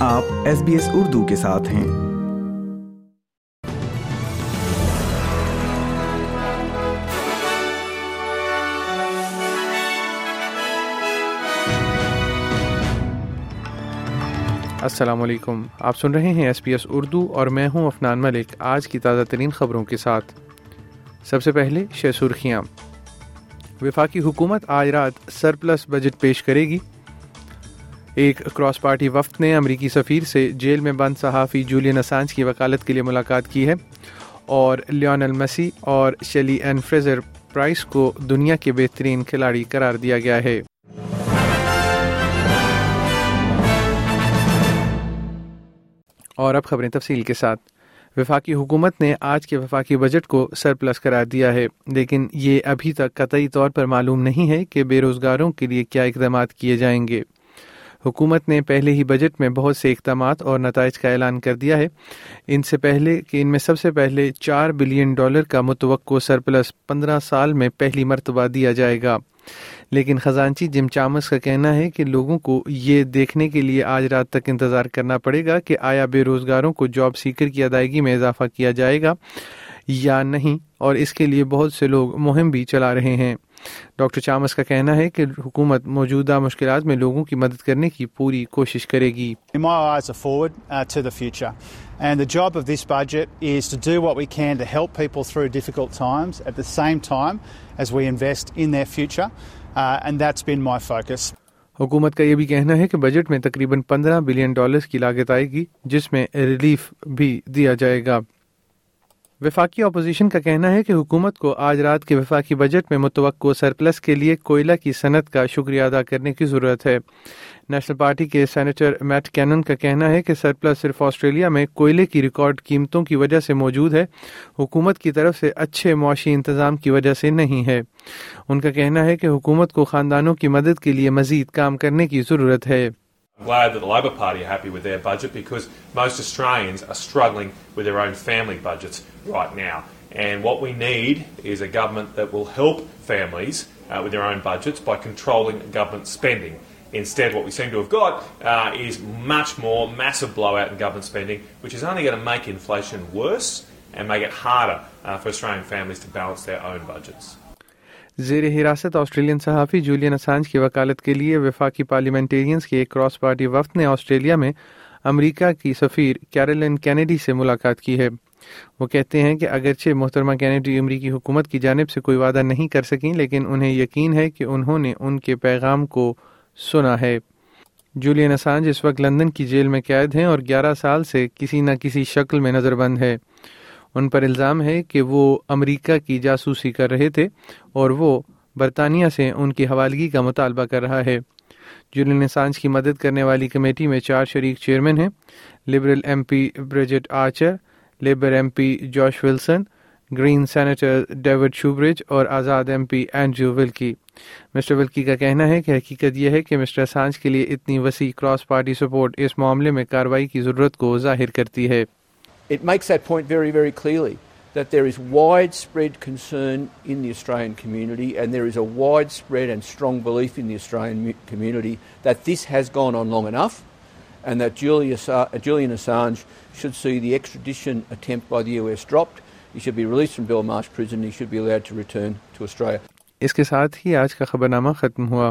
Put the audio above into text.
آپ S B S Urdu کے ساتھ ہیں۔ السلام علیکم۔ آپ سن رہے ہیں ایس پی ایس اردو اور میں ہوں افنان ملک۔ آج کی تازہ ترین خبروں کے ساتھ۔ سب سے پہلے شہ سرخیاں وفاقی حکومت آج رات سرپلس بجٹ پیش کرے گی۔ ایک کراس پارٹی وفد نے امریکی سفیر سے جیل میں بند صحافی جولین اسانج کی وکالت کے لیے ملاقات کی ہے اور لیونل میسی اور شیلی این فریزر پرائس کو دنیا کے بہترین کھلاڑی قرار دیا گیا ہے۔ اور اب خبریں تفصیل کے ساتھ۔ وفاقی حکومت نے آج کے وفاقی بجٹ کو سرپلس قرار دیا ہے، لیکن یہ ابھی تک قطعی طور پر معلوم نہیں ہے کہ بے روزگاروں کے لیے کیا اقدامات کیے جائیں گے۔ حکومت نے پہلے ہی بجٹ میں بہت سے اقدامات اور نتائج کا اعلان کر دیا ہے۔ ان سے پہلے کہ ان میں سب سے پہلے چار بلین ڈالر کا متوقع سرپلس پندرہ سال میں پہلی مرتبہ دیا جائے گا۔ لیکن خزانچی جم چامس کا کہنا ہے کہ لوگوں کو یہ دیکھنے کے لیے آج رات تک انتظار کرنا پڑے گا کہ آیا بے روزگاروں کو جاب سیکر کی ادائیگی میں اضافہ کیا جائے گا یا نہیں، اور اس کے لیے بہت سے لوگ مہم بھی چلا رہے ہیں۔ ڈاکٹر چامس کا کہنا ہے کہ حکومت موجودہ مشکلات میں لوگوں کی مدد کرنے کی پوری کوشش کرے گی And the job of this budget is to do what we can to help people through difficult times at the same time as we invest in their future. Uh, and that's been my focus. حکومت کا یہ بھی کہنا ہے کہ budget میں تقریباً پندرہ بلین ڈالرز کی لاگت آئے گی جس میں ریلیف بھی دیا جائے گا وفاقی اپوزیشن کا کہنا ہے کہ حکومت کو آج رات کے وفاقی بجٹ میں متوقع سرپلس کے لیے کوئلہ کی صنعت کا شکریہ ادا کرنے کی ضرورت ہے۔ نیشنل پارٹی کے سینیٹر میٹ کینن کا کہنا ہے کہ سرپلس صرف آسٹریلیا میں کوئلے کی ریکارڈ قیمتوں کی وجہ سے موجود ہے، حکومت کی طرف سے اچھے معاشی انتظام کی وجہ سے نہیں ہے۔ ان کا کہنا ہے کہ حکومت کو خاندانوں کی مدد کے لیے مزید کام کرنے کی ضرورت ہے۔ I'm glad that the Labor Party are happy with their budget because most Australians are struggling with their own family budgets right now. And what we need is a government that will help families uh, with their own budgets by controlling government spending. Instead, what we seem to have got uh, is much more massive blowout in government spending, which is only going to make inflation worse and make it harder uh, for Australian families to balance their own budgets. زیر حراست Australian صحافی Julian Assange کی وکالت کے لیے وفاقی parliamentarians کے ایک کراس پارٹی وفد نے آسٹریلیا میں امریکہ کی سفیر کیرلن کینیڈی سے ملاقات کی ہے۔ وہ کہتے ہیں کہ اگرچہ محترمہ کینیڈی امریکی حکومت کی جانب سے کوئی وعدہ نہیں کر سکیں، لیکن انہیں یقین ہے کہ انہوں نے ان کے پیغام کو سنا ہے۔ جولین اسانج اس وقت لندن کی جیل میں قید ہیں اور گیارہ سال سے کسی نہ کسی شکل میں نظر بند ہے ان پر الزام ہے کہ وہ امریکہ کی جاسوسی کر رہے تھے اور وہ برطانیہ سے ان کی حوالگی کا مطالبہ کر رہا ہے۔ جولین اسانج کی مدد کرنے والی کمیٹی میں چار شریک چیئرمین ہیں۔ Liberal M P Bridget Archer, Labor M P Josh Wilson Green senator David Shoebridge اور آزاد M P Andrew Wilkie Mister Wilkie کا کہنا ہے کہ حقیقت یہ ہے کہ مسٹر اسانج کے لیے اتنی وسیع کراس پارٹی سپورٹ اس معاملے میں کارروائی کی ضرورت کو ظاہر کرتی ہے۔ It makes that point very, very clearly that there is widespread concern in the Australian community and there is a widespread and strong belief in the Australian community that this has gone on long enough and that Julius, uh, Julian Assange should see the extradition attempt by the US dropped. He should be released from Belmarsh prison. He should be allowed to return to Australia. اس کے ساتھ ہی آج کا خبرنامہ ختم ہوا